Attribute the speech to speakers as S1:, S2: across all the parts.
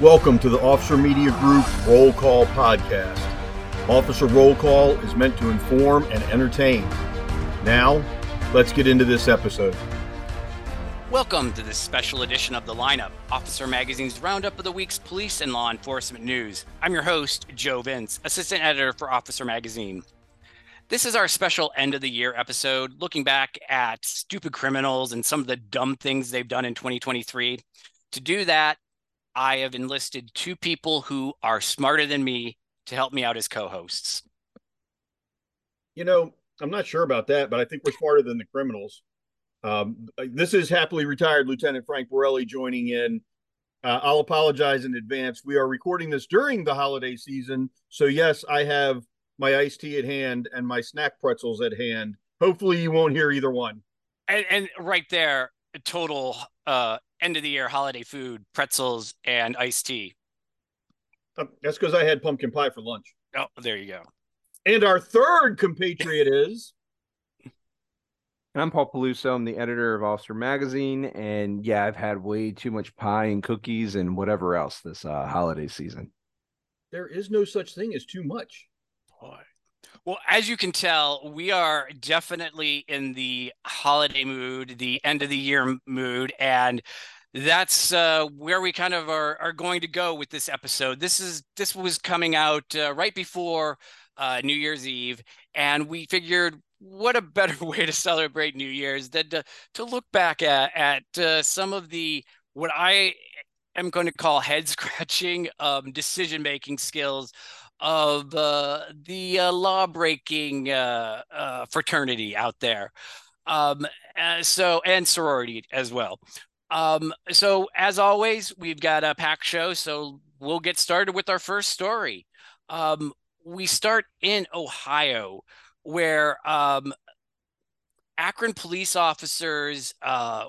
S1: Welcome to the Officer Media Group Roll Call Podcast. Officer Roll Call is meant to inform and entertain. Now, let's get into this episode.
S2: Welcome to this special edition of The Lineup, Officer Magazine's roundup of the week's police and law enforcement news. I'm your host, Joe Vince, assistant editor for Officer Magazine. This is our special end of the year episode, looking back at stupid criminals and some of the dumb things they've done in 2023. To do that, I have enlisted two people who are smarter than me to help me out as co-hosts.
S1: You know, I'm not sure about that, but I think we're smarter than the criminals. Um, this is happily retired Lieutenant Frank Borelli joining in. Uh, I'll apologize in advance. We are recording this during the holiday season, so yes, I have my iced tea at hand and my snack pretzels at hand. Hopefully, you won't hear either one.
S2: And, and right there, total uh, end of the year holiday food, pretzels and iced tea.
S1: Uh, that's because I had pumpkin pie for lunch.
S2: Oh, there you go.
S1: And our third compatriot is.
S3: I'm Paul Peluso. I'm the editor of Officer Magazine, and yeah, I've had way too much pie and cookies and whatever else this uh, holiday season.
S1: There is no such thing as too much.
S2: Boy. Well, as you can tell, we are definitely in the holiday mood, the end of the year mood, and that's uh, where we kind of are, are going to go with this episode. This is this was coming out uh, right before uh, New Year's Eve, and we figured what a better way to celebrate New Year's than to, to look back at at uh, some of the what I am going to call head scratching um, decision making skills of uh, the uh, law breaking uh, uh, fraternity out there. Um, uh, so, and sorority as well. Um, so, as always, we've got a packed show. So, we'll get started with our first story. Um, we start in Ohio, where um, Akron police officers uh,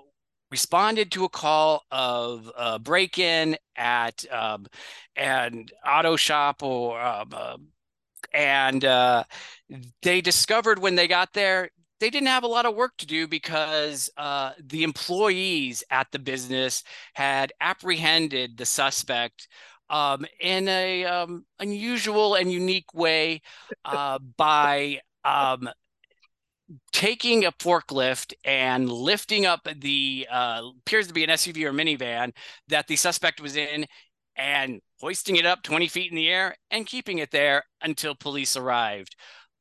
S2: responded to a call of a break-in at um, an auto shop or um, uh, and uh, they discovered when they got there they didn't have a lot of work to do because uh, the employees at the business had apprehended the suspect um, in a um, unusual and unique way uh, by um, taking a forklift and lifting up the uh, appears to be an SUV or minivan that the suspect was in and hoisting it up 20 feet in the air and keeping it there until police arrived.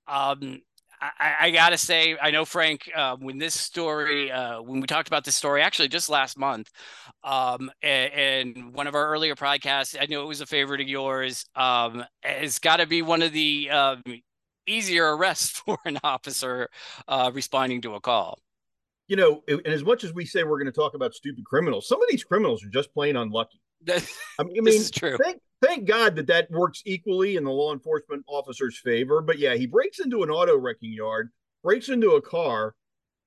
S2: Um, I, I, gotta say, I know Frank. Uh, when this story, uh, when we talked about this story, actually just last month, um, and, one of our earlier podcasts, I know it was a favorite of yours. Um, it's got to be one of the um, easier arrest for an officer uh, responding to a call.
S1: You know, and as much as we say we're going to talk about stupid criminals, some of these criminals are just plain unlucky. I mean,
S2: this is true.
S1: Thank, thank God that that works equally in the law enforcement officer's favor. But yeah, he breaks into an auto wrecking yard, breaks into a car,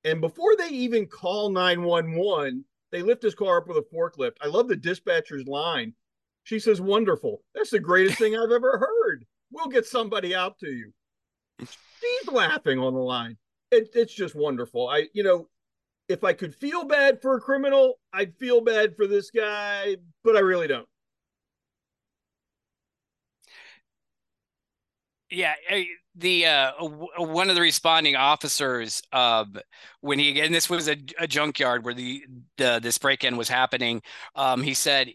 S1: and before they even call 911, they lift his car up with a forklift. I love the dispatcher's line. She says, Wonderful. That's the greatest thing I've ever heard. We'll get somebody out to you. She's laughing on the line. It, it's just wonderful. I, you know, if I could feel bad for a criminal, I'd feel bad for this guy, but I really don't.
S2: Yeah, the uh, one of the responding officers, uh, when he and this was a, a junkyard where the, the this break in was happening. Um, he said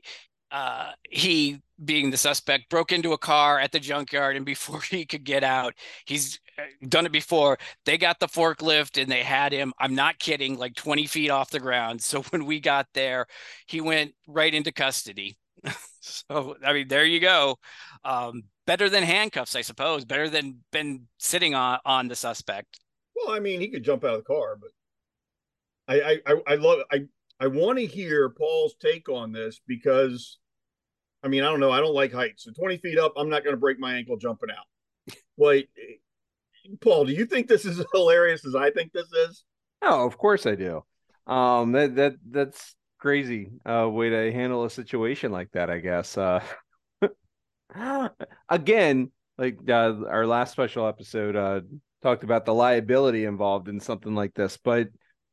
S2: uh, he being the suspect broke into a car at the junkyard and before he could get out he's uh, done it before. They got the forklift and they had him i'm not kidding like 20 feet off the ground. So when we got there he went right into custody. So i mean there you go. Um, better than handcuffs i suppose. Better than been sitting on on the suspect.
S1: Well i mean he could jump out of the car but i i i, I love i i want to hear paul's take on this because I mean, I don't know. I don't like heights. So 20 feet up, I'm not going to break my ankle jumping out. Wait, Paul, do you think this is hilarious as I think this is?
S3: No, of course I do. Um, that that that's crazy uh, way to handle a situation like that. I guess. Uh, again, like uh, our last special episode uh, talked about the liability involved in something like this, but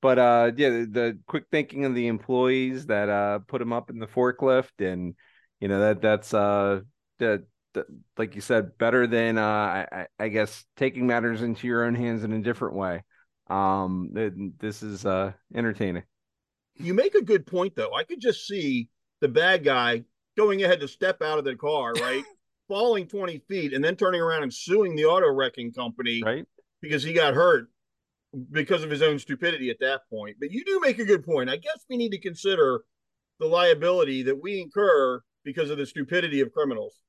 S3: but uh, yeah, the, the quick thinking of the employees that uh, put him up in the forklift and you know that that's uh that, that like you said better than uh I, I guess taking matters into your own hands in a different way. Um, this is uh entertaining.
S1: You make a good point though. I could just see the bad guy going ahead to step out of the car, right? Falling 20 feet and then turning around and suing the auto wrecking company
S3: right
S1: because he got hurt because of his own stupidity at that point. But you do make a good point. I guess we need to consider the liability that we incur because of the stupidity of criminals.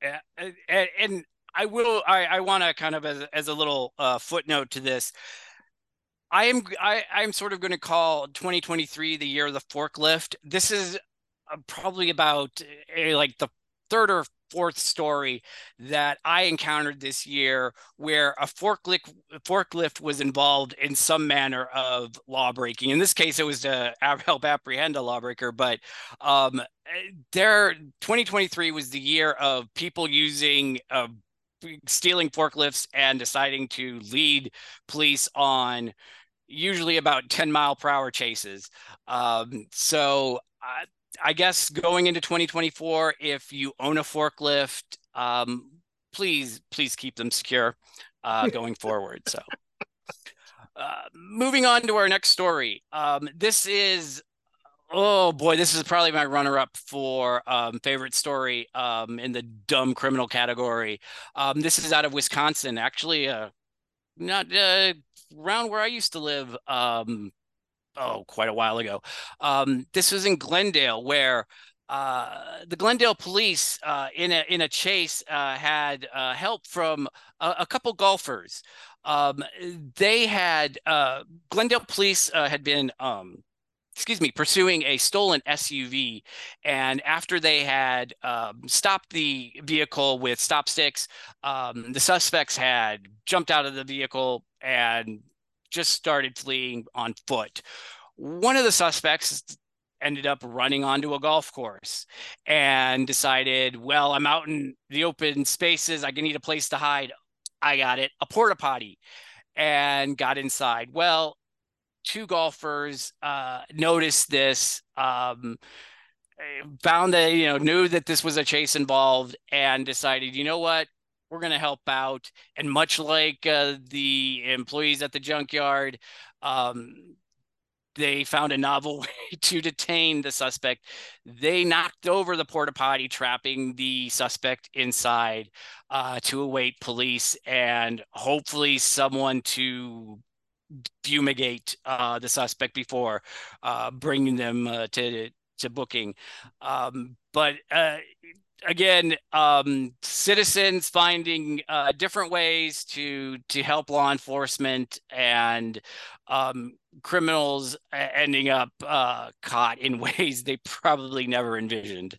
S2: And, and, I will. I, I want to kind of as as a little uh, footnote to this. I am I I'm sort of going to call 2023 the year of the forklift. This is uh, probably about a, like the third or fourth story that I encountered this year where a forklift forklift was involved in some manner of law breaking. In this case, it was to help apprehend a lawbreaker, but um, there 2023 was the year of people using uh, stealing forklifts and deciding to lead police on usually about 10 mile per hour chases. Um, so uh, I guess going into 2024, if you own a forklift, um, please, please keep them secure uh, going forward. So, uh, moving on to our next story. Um, this is, oh boy, this is probably my runner up for um, favorite story um, in the dumb criminal category. Um, this is out of Wisconsin, actually, uh, not uh, around where I used to live. Oh, quite a while ago. Um, this was in Glendale, where uh, the Glendale police, uh, in a in a chase, uh, had uh, help from a, a couple golfers. Um, they had uh, Glendale police uh, had been. Um, excuse me, pursuing a stolen SUV. And after they had um, stopped the vehicle with stop sticks, um, the suspects had jumped out of the vehicle and just started fleeing on foot. One of the suspects ended up running onto a golf course and decided, well, I'm out in the open spaces. I can need a place to hide. I got it, a porta potty, and got inside. Well, two golfers uh, noticed this, um, found that, you know, knew that this was a chase involved, and decided, you know what? We're going to help out. And much like uh, the employees at the junkyard, um, they found a novel way to detain the suspect. They knocked over the porta potty, trapping the suspect inside uh, to await police and hopefully someone to fumigate uh, the suspect before uh, bringing them uh, to to booking. Um, but uh, again, um, citizens finding uh, different ways to to help law enforcement and um, criminals ending up uh, caught in ways they probably never envisioned.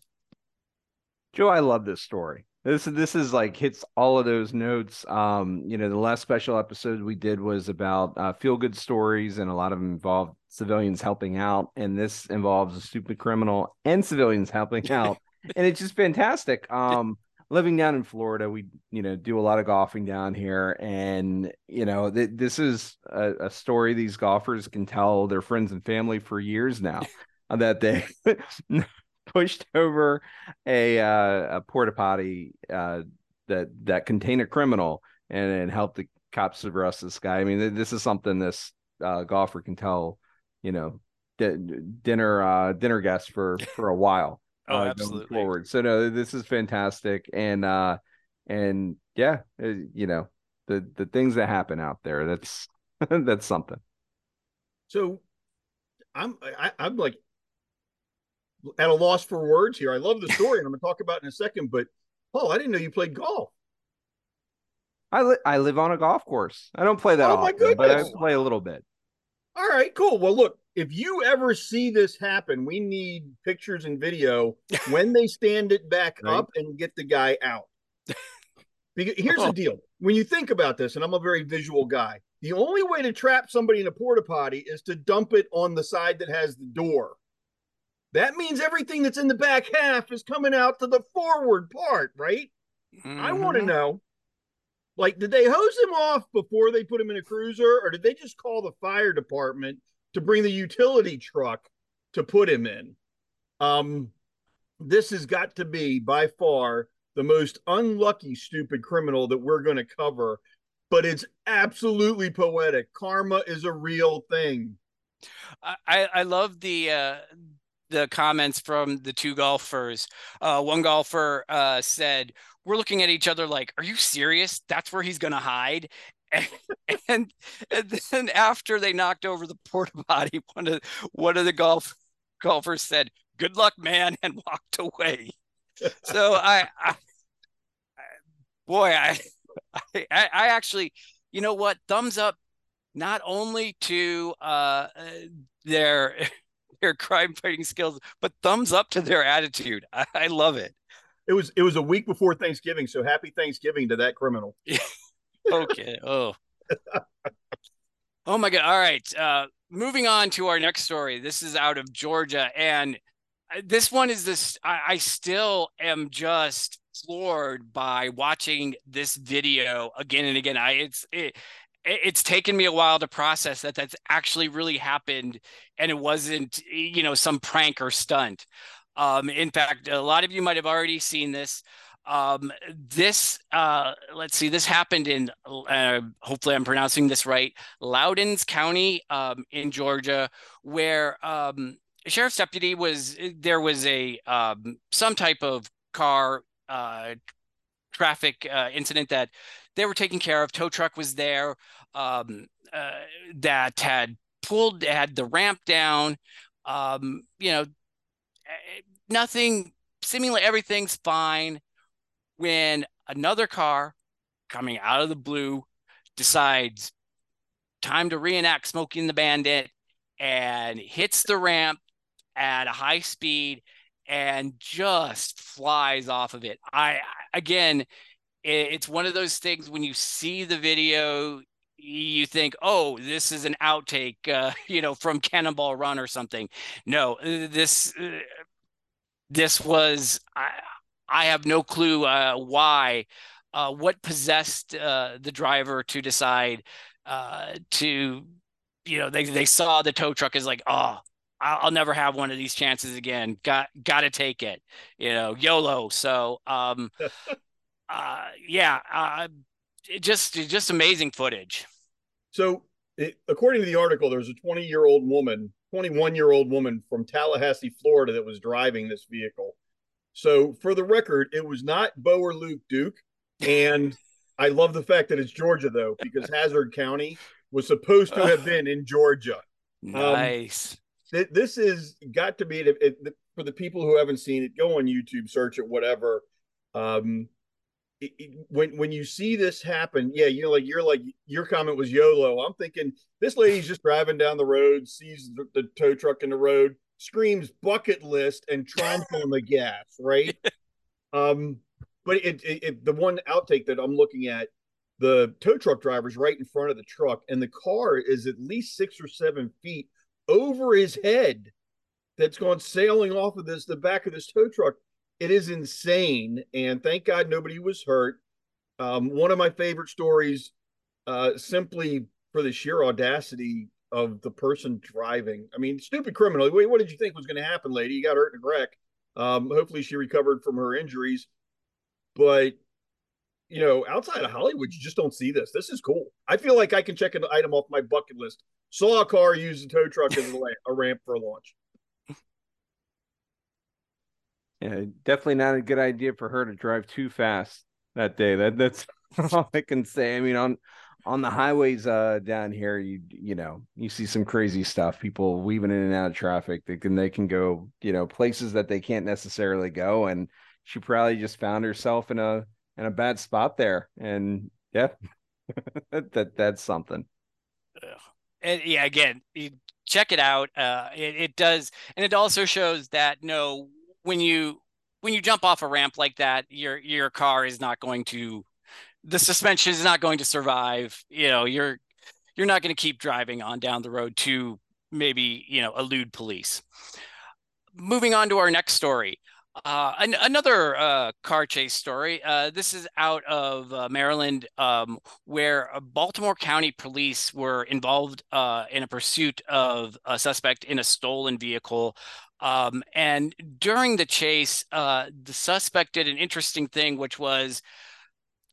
S3: Joe, I love this story. This this is like hits all of those notes. Um, you know, the last special episode we did was about uh, feel good stories, and a lot of them involved civilians helping out, and this involves a stupid criminal and civilians helping out and it's just fantastic. Um, living down in Florida, we you know do a lot of golfing down here, and you know th- this is a, a, story these golfers can tell their friends and family for years now that they pushed over a uh, a porta potty uh, that that contained a criminal and, and helped the cops arrest this guy. I mean, this is something this uh, golfer can tell, you know, d- dinner uh, dinner guests for for a while
S2: oh, uh, absolutely.
S3: forward. So no, this is fantastic, and uh, and yeah, uh, you know the the things that happen out there. That's that's something.
S1: So, I'm I, I'm like at a loss for words here. I love the story, and I'm going to talk about it in a second. But Paul, I didn't know you played golf.
S3: I li- I live on a golf course. I don't play that oh, often, but I play a little bit.
S1: All right, cool. Well, look, if you ever see this happen, we need pictures and video when they stand it back right. up and get the guy out. Because here's oh. the deal: when you think about this, and I'm a very visual guy, the only way to trap somebody in a porta potty is to dump it on the side that has the door. That means everything that's in the back half is coming out to the forward part, right? Mm-hmm. I want to know like, did they hose him off before they put him in a cruiser, or did they just call the fire department to bring the utility truck to put him in? Um, this has got to be by far the most unlucky stupid criminal that we're going to cover but it's absolutely poetic. Karma is a real thing.
S2: I i love the uh the comments from the two golfers. Uh one golfer uh said we're looking at each other like are you serious? That's where he's going to hide and, and, and then after they knocked over the porta potty one of one of the golf golfers said good luck, man, and walked away. so I, I, boy, I, I, I actually, you know what? Thumbs up, not only to uh, their their crime fighting skills, but thumbs up to their attitude. I, I love it.
S1: It was it was a week before Thanksgiving, so happy Thanksgiving to that criminal.
S2: okay. Oh. oh my god. All right. Uh, moving on to our next story. This is out of Georgia, and this one is this I, I, still am just floored by watching this video again and again i it's it, it's taken me a while to process that that's actually really happened and it wasn't you know some prank or stunt um in fact a lot of you might have already seen this um this uh let's see this happened in uh, hopefully i'm pronouncing this right loudons county um in georgia where um sheriff's deputy was there was a um, some type of car uh, traffic uh, incident that they were taking care of. Tow truck was there um, uh, that had pulled had the ramp down. Um, you know, eh, nothing. Seemingly everything's fine. When another car coming out of the blue decides time to reenact Smokey and the Bandit and hits the ramp at a high speed and just flies off of it. I again, it's one of those things when you see the video, you think, "Oh, this is an outtake, uh, you know, from Cannonball Run or something." No, this uh, this was I, I have no clue uh, why, uh, what possessed uh, the driver to decide uh, to, you know, they they saw the tow truck as like, "Oh, I'll never have one of these chances again. Got got to take it. You know, YOLO. So, um, uh, yeah, uh, it just just amazing footage.
S1: So, it, according to the article, there's a 20 year old woman, 21 year old woman from Tallahassee, Florida, that was driving this vehicle. So, for the record, it was not Bo or Luke Duke, and I love the fact that it's Georgia though, because Hazzard County was supposed to have been in Georgia.
S2: Um, nice. Um,
S1: this is got to be it, it, for the people who haven't seen it. Go on YouTube, search it, whatever. Um, it, when when you see this happen, yeah, you know, like you're like your comment was YOLO. I'm thinking this lady's just driving down the road, sees the, the tow truck in the road, screams bucket list, and tromps on the gas, right? Um, but it, it, the one outtake that I'm looking at, the tow truck driver's right in front of the truck, and the car is at least six or seven feet over his head that's gone sailing off of this the back of this tow truck. It is insane, and thank God nobody was hurt. Um, one of my favorite stories, uh, simply for the sheer audacity of the person driving. I mean, stupid criminal. Wait, what did you think was going to happen, lady? You got hurt in a wreck. Um, hopefully, she recovered from her injuries. But you know, outside of Hollywood, you just don't see this. This is cool. I feel like I can check an item off my bucket list Saw a car use a tow truck as a, ramp for a launch.
S3: Yeah, definitely not a good idea for her to drive too fast that day. That that's all I can say. I mean, on on the highways uh down here, you you know, you see some crazy stuff. People weaving in and out of traffic. They can they can go, you know, places that they can't necessarily go. And she probably just found herself in a in a bad spot there. And yeah, that that's something
S2: and yeah, again, you check it out. Uh, it, it does, and it also shows that no, when you when you jump off a ramp like that, your your car is not going to, the suspension is not going to survive. You know, you're you're not going to keep driving on down the road to maybe you know elude police. Moving on to our next story. Uh, an, another uh, car chase story. Uh, this is out of uh, Maryland, um, where Baltimore County police were involved uh, in a pursuit of a suspect in a stolen vehicle. Um, and during the chase, uh, the suspect did an interesting thing, which was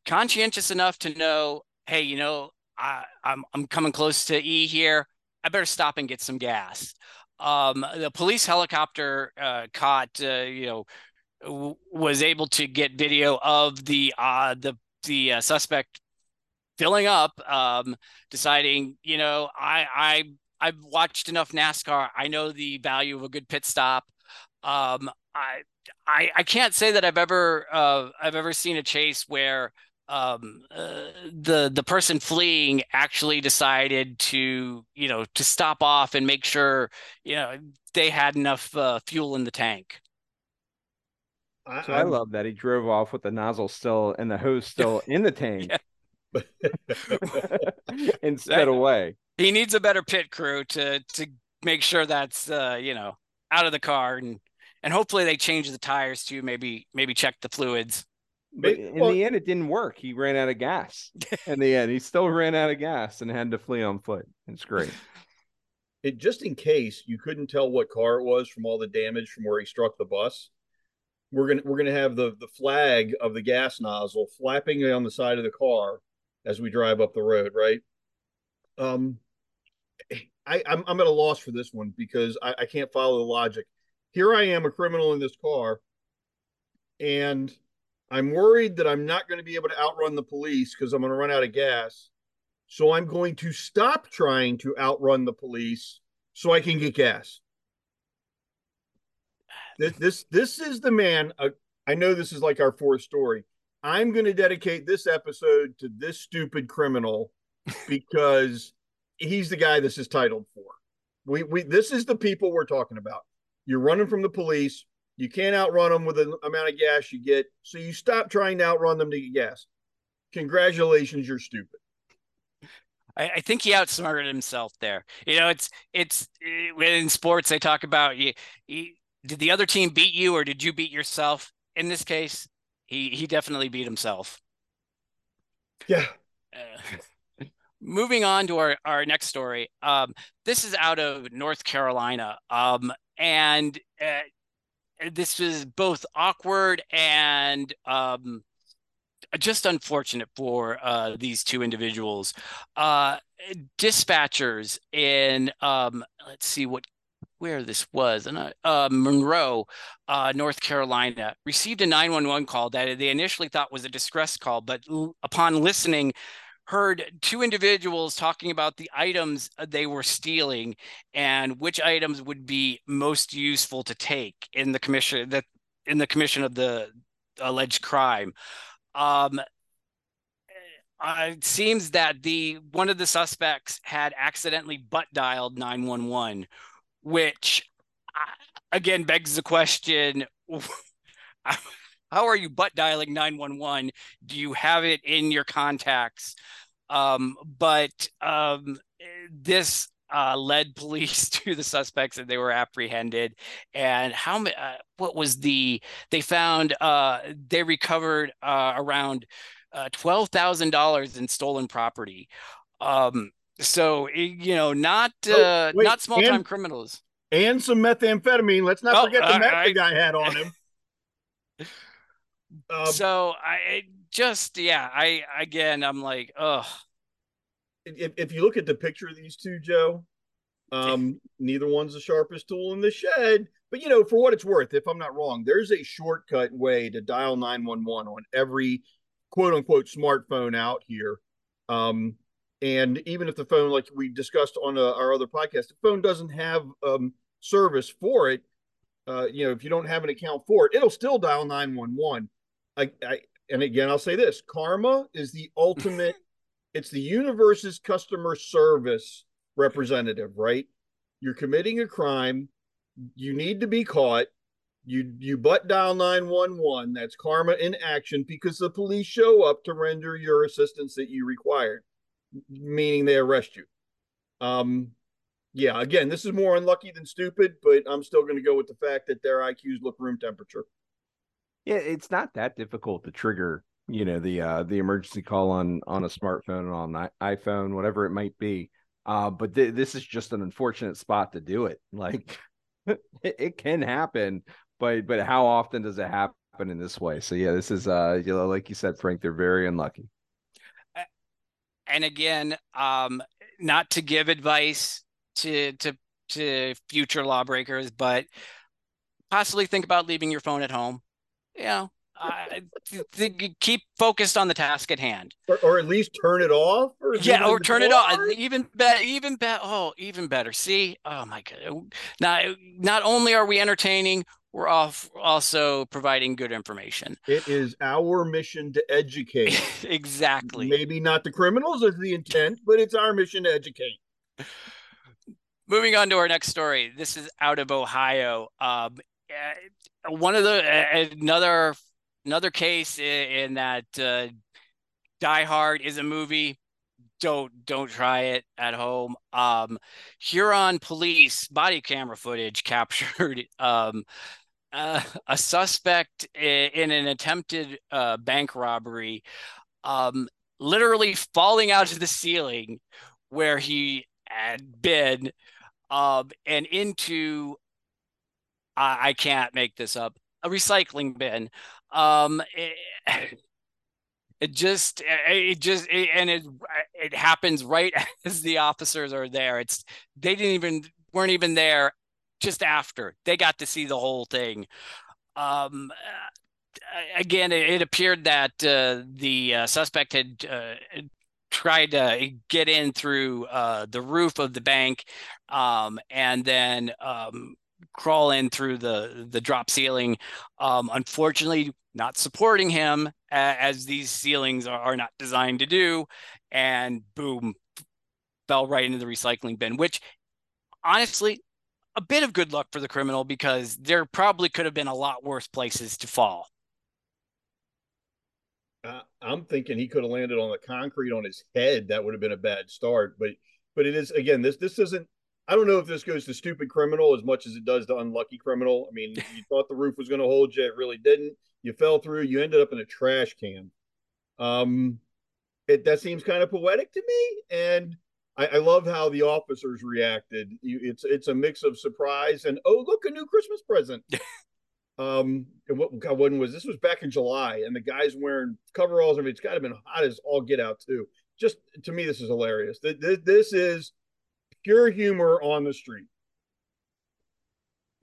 S2: conscientious enough to know, hey, you know, I, I'm I'm coming close to E here. I better stop and get some gas. Um, the police helicopter uh, caught, uh, you know, w- was able to get video of the uh, the the uh, suspect filling up, um, deciding, you know, I I I've watched enough NASCAR. I know the value of a good pit stop. Um, I, I, I can't say that I've ever, uh, I've ever seen a chase where um, uh, the the person fleeing actually decided to, you know, to stop off and make sure, you know, they had enough uh, fuel in the tank.
S3: I, so I love that he drove off with the nozzle still and the hose still in the tank. instead away
S2: he needs a better pit crew to to make sure that's uh, you know out of the car and and hopefully they change the tires too. Maybe maybe check the fluids.
S3: But in well, the end, it didn't work. He ran out of gas. in the end, he still ran out of gas and had to flee on foot. It's great.
S1: It just in case you couldn't tell what car it was from all the damage from where he struck the bus. We're gonna we're gonna have the the flag of the gas nozzle flapping on the side of the car as we drive up the road, right? Um, I, I'm, I'm at a loss for this one because I, I can't follow the logic. Here I am, a criminal in this car, and I'm worried that I'm not going to be able to outrun the police because I'm going to run out of gas. So I'm going to stop trying to outrun the police so I can get gas. This this, this is the man. Uh, I know this is like our fourth story. I'm going to dedicate this episode to this stupid criminal because he's the guy this is titled for. We we this is the people we're talking about. You're running from the police. You can't outrun them with the amount of gas you get, so you stop trying to outrun them to get gas. Congratulations, you're stupid.
S2: I, think he outsmarted himself there. You know, it's it's in sports they talk about you, you. Did the other team beat you, or did you beat yourself? In this case, he he definitely beat himself.
S1: Yeah. Uh,
S2: moving on to our, our next story. Um, this is out of North Carolina. Um, and uh, this was both awkward and um, just unfortunate for uh, these two individuals. Uh, dispatchers in, um, let's see what where this was, uh, uh, Monroe, uh, North Carolina, received a 911 call that they initially thought was a distress call, but upon listening, heard two individuals talking about the items uh, they were stealing and which items would be most useful to take in the commission that in the commission of the alleged crime. Um, uh, it seems that the one of the suspects had accidentally butt dialed 911, which again begs the question how are you butt dialing 911 do you have it in your contacts? Um, but um, this uh, led police to the suspects and they were apprehended. And how uh, what was the they found uh, they recovered uh, around uh, $12,000 in stolen property. Um, so you know not oh, wait, not small time criminals.
S1: and some methamphetamine. Let's not oh, forget the meth I, the guy had on him
S2: um, so I just yeah, I again I'm like, oh.
S1: If if you look at the picture of these two, Joe, um, neither one's the sharpest tool in the shed. But you know, for what it's worth, if I'm not wrong, there's a shortcut way to dial 911 on every quote unquote smartphone out here. Um, and even if the phone, like we discussed on a, uh, our other podcast, the phone doesn't have um, service for it, uh, you know, if you don't have an account for it, it'll still dial 911. I, I and again, I'll say this: karma is the ultimate. it's the universe's customer service representative, right? You're committing a crime. You need to be caught. You you butt dial 911. That's karma in action because the police show up to render your assistance that you required, meaning they arrest you. Um, yeah, again, this is more unlucky than stupid, but I'm still going to go with the fact that their IQs look room temperature.
S3: Yeah, it's not that difficult to trigger, you know, the uh the emergency call on on a smartphone on an iPhone, whatever it might be. Uh, but th- this is just an unfortunate spot to do it. Like it, it can happen, but but how often does it happen in this way? So yeah, this is uh you know like you said, Frank, they're very unlucky.
S2: And again, um, not to give advice to to to future lawbreakers, but possibly think about leaving your phone at home. You know, uh, keep focused on the task at hand,
S1: or, or at least turn it off.
S2: Or yeah, or turn it off. Even better. Even better. Oh, even better. See, oh my god. Not not only are we entertaining, we're off also providing good information.
S1: It is our mission to educate.
S2: exactly.
S1: Maybe not the criminals as the intent, but it's our mission to educate.
S2: Moving on to our next story. This is out of Ohio. Um, one of the another another case in, that uh, Die Hard is a movie. Don't don't try it at home. Um, Huron police body camera footage captured um, uh, a suspect in, in an attempted uh, bank robbery, um, literally falling out of the ceiling where he had been, um, and into I, I can't make this up a recycling bin. Um, it, it just it just it, and it it happens right as the officers are there. It's they didn't even weren't even there just after they got to see the whole thing. Um, again, it, it appeared that uh, the uh, suspect had uh, tried to get in through uh, the roof of the bank, um, and then um, crawl in through the the drop ceiling. Um, unfortunately, not supporting him as these ceilings are, not designed to do, and boom, fell right into the recycling bin. Which, honestly, a bit of good luck for the criminal because there probably could have been a lot worse places to fall.
S1: Uh, I'm thinking he could have landed on the concrete on his head. That would have been a bad start. But but it is again this this isn't I don't know if this goes to stupid criminal as much as it does to unlucky criminal. I mean, you thought the roof was going to hold you, it really didn't. You fell through. You ended up in a trash can. Um, it that seems kind of poetic to me, and I, I love how the officers reacted. You, it's it's a mix of surprise and oh look a new Christmas present. um, and what God, when was this? Was back in July, and the guys wearing coveralls. I mean, it's got to have been hot as all get out too. Just to me, this is hilarious. This, this is pure humor on the street.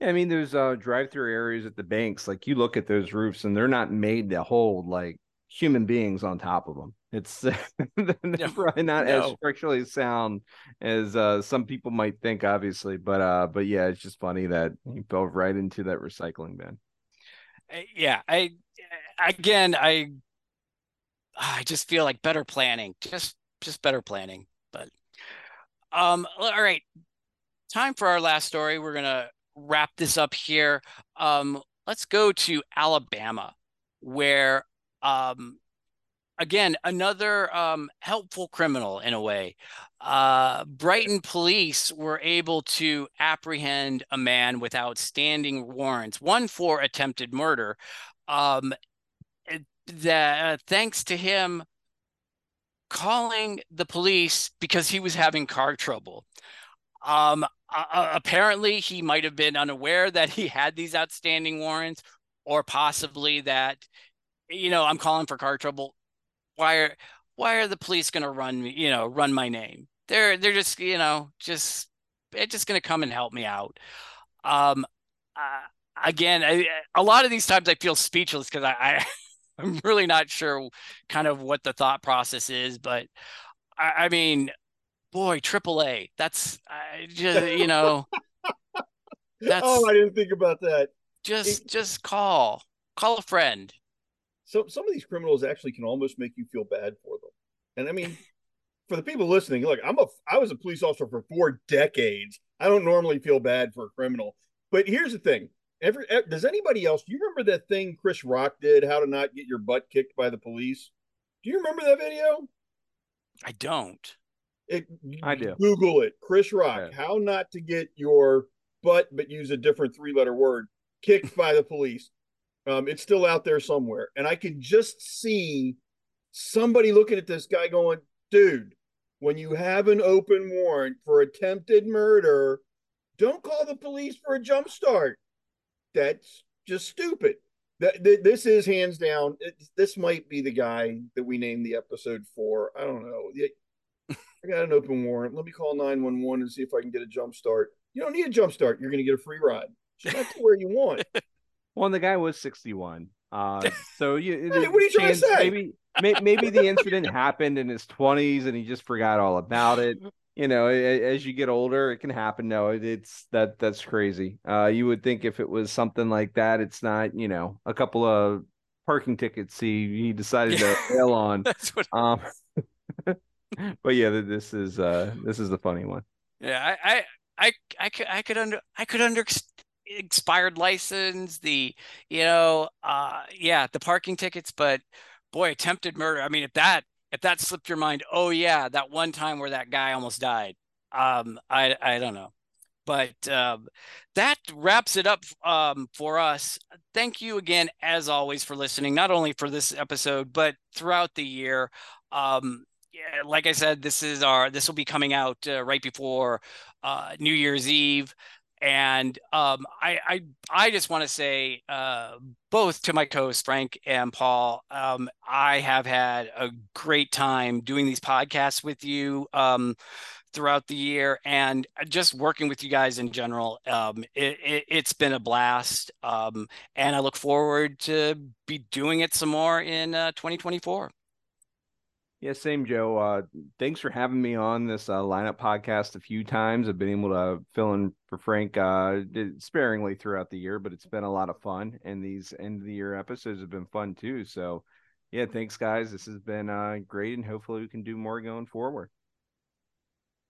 S3: I mean, there's uh, drive-through areas at the banks. Like you look at those roofs, and they're not made to hold like human beings on top of them. It's they're no, probably not no. as structurally sound as uh, some people might think, obviously. But uh, but yeah, it's just funny that he fell right into that recycling bin.
S2: Uh, yeah, I again, I I just feel like better planning, just just better planning. Um, all right, time for our last story. We're gonna wrap this up here. Um, let's go to Alabama, where um, again another um, helpful criminal in a way. Uh, Brighton police were able to apprehend a man with outstanding warrants, one for attempted murder. Um, that uh, thanks to him calling the police because he was having car trouble. Um, uh, apparently, he might have been unaware that he had these outstanding warrants, or possibly that, you know, I'm calling for car trouble. Why are why are the police going to run me? You know, run my name? They're they're just you know just they're just going to come and help me out. Um, uh, again, I, a lot of these times I feel speechless because I, I I'm really not sure kind of what the thought process is, but I, I mean, boy, AAA. That's I just you know.
S1: Oh, that's oh, I didn't think about that.
S2: Just it, just call call a friend.
S1: So some of these criminals actually can almost make you feel bad for them, and I mean. for the people listening, look, I'm a I was a police officer for four decades. I don't normally feel bad for a criminal, but here's the thing: Every does anybody else? Do you remember that thing Chris Rock did? How to not get your butt kicked by the police? Do you remember that video?
S2: I don't.
S3: It, I do.
S1: Google it. Chris Rock. Yeah. How not to get your butt, but use a different three-letter word, kicked by the police. Um, it's still out there somewhere, and I can just see somebody looking at this guy going, "Dude, when you have an open warrant for attempted murder, Don't call the police for a jump start. That's just stupid. That, this is hands down. this might be the guy that we named the episode for. I don't know. I got an open warrant. Let me call 911 and see if I can get a jump start. You don't need a jump start. You're going to get a free ride. Just So that's where you want.
S3: Well, the guy was 61. Uh, so you,
S1: hey, what are you trying to say?
S3: Maybe, maybe the incident happened in his 20s and he just forgot all about it. You know, as you get older, it can happen. No, it's that that's crazy. Uh, you would think if it was something like that, it's not. You know, a couple of parking tickets he he decided to bail on. That's what. Um, but yeah, this is uh this is the funny one.
S2: Yeah, I I I I could I could under I could under expired license the you know uh yeah the parking tickets but boy attempted murder i mean if that if that slipped your mind oh yeah that one time where that guy almost died um i i don't know but um, that wraps it up um, for us. Thank you again, as always, for listening, not only for this episode, but throughout the year. Um, yeah, like I said, this is our this will be coming out uh, right before uh, New Year's Eve, and um, I, I I just want to say uh, both to my co-hosts Frank and Paul, um, I have had a great time doing these podcasts with you um, throughout the year, and just working with you guys in general. Um, it, has it, been a blast, um, and I look forward to be doing it some more in uh, 2024.
S3: Yeah, same, Joe. Uh, thanks for having me on this uh, lineup podcast a few times. I've been able to fill in for Frank uh, sparingly throughout the year, but it's been a lot of fun. And these end of the year episodes have been fun too. So, yeah, thanks, guys. This has been uh, great, and hopefully we can do more going forward.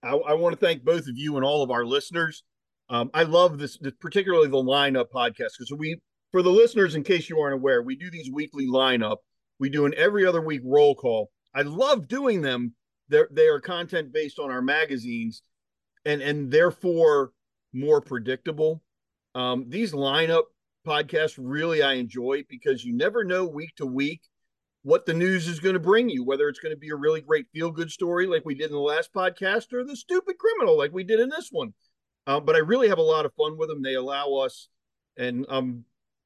S1: I, I want to thank both of you and all of our listeners. Um, I love this, particularly the lineup podcast, because we, for the listeners, in case you aren't aware, we do these weekly lineup. We do an every other week roll call I love doing them. They're they are content based on our magazines, and and therefore more predictable. Um, these lineup podcasts really I enjoy because you never know week to week what the news is going to bring you, whether it's going to be a really great feel good story like we did in the last podcast or the stupid criminal like we did in this one. Uh, but I really have a lot of fun with them. They allow us, and um,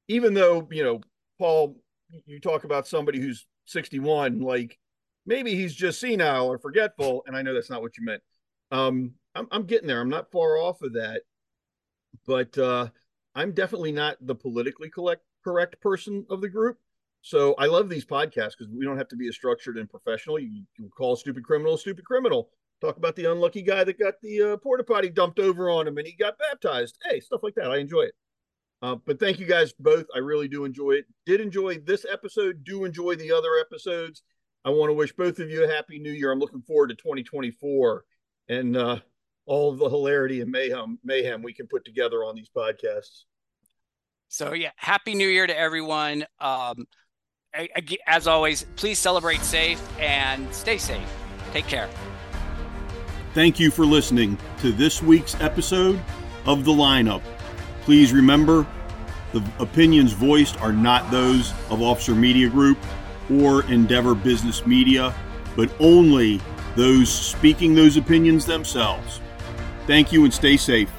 S1: even though you know, Paul, you talk about somebody who's 61, like maybe he's just senile or forgetful. And I know that's not what you meant. Um, I'm, I'm getting there. I'm not far off of that, but uh, I'm definitely not the politically correct correct person of the group. So I love these podcasts because we don't have to be as structured and professional. You, you call stupid criminal stupid criminal. Talk about the unlucky guy that got the uh, porta potty dumped over on him and he got baptized. Hey, stuff like that. I enjoy it. Uh, but thank you guys both. I really do enjoy it. Did enjoy this episode. Do enjoy the other episodes. I want to wish both of you a happy new year. I'm looking forward to 2024 and uh, all of the hilarity and mayhem mayhem we can put together on these podcasts.
S2: So yeah, happy new year to everyone. Um, as always, please celebrate safe and stay safe. Take care.
S1: Thank you for listening to this week's episode of The Lineup. Please remember the opinions voiced are not those of Officer Media Group or Endeavor Business Media, but only those speaking those opinions themselves. Thank you and stay safe.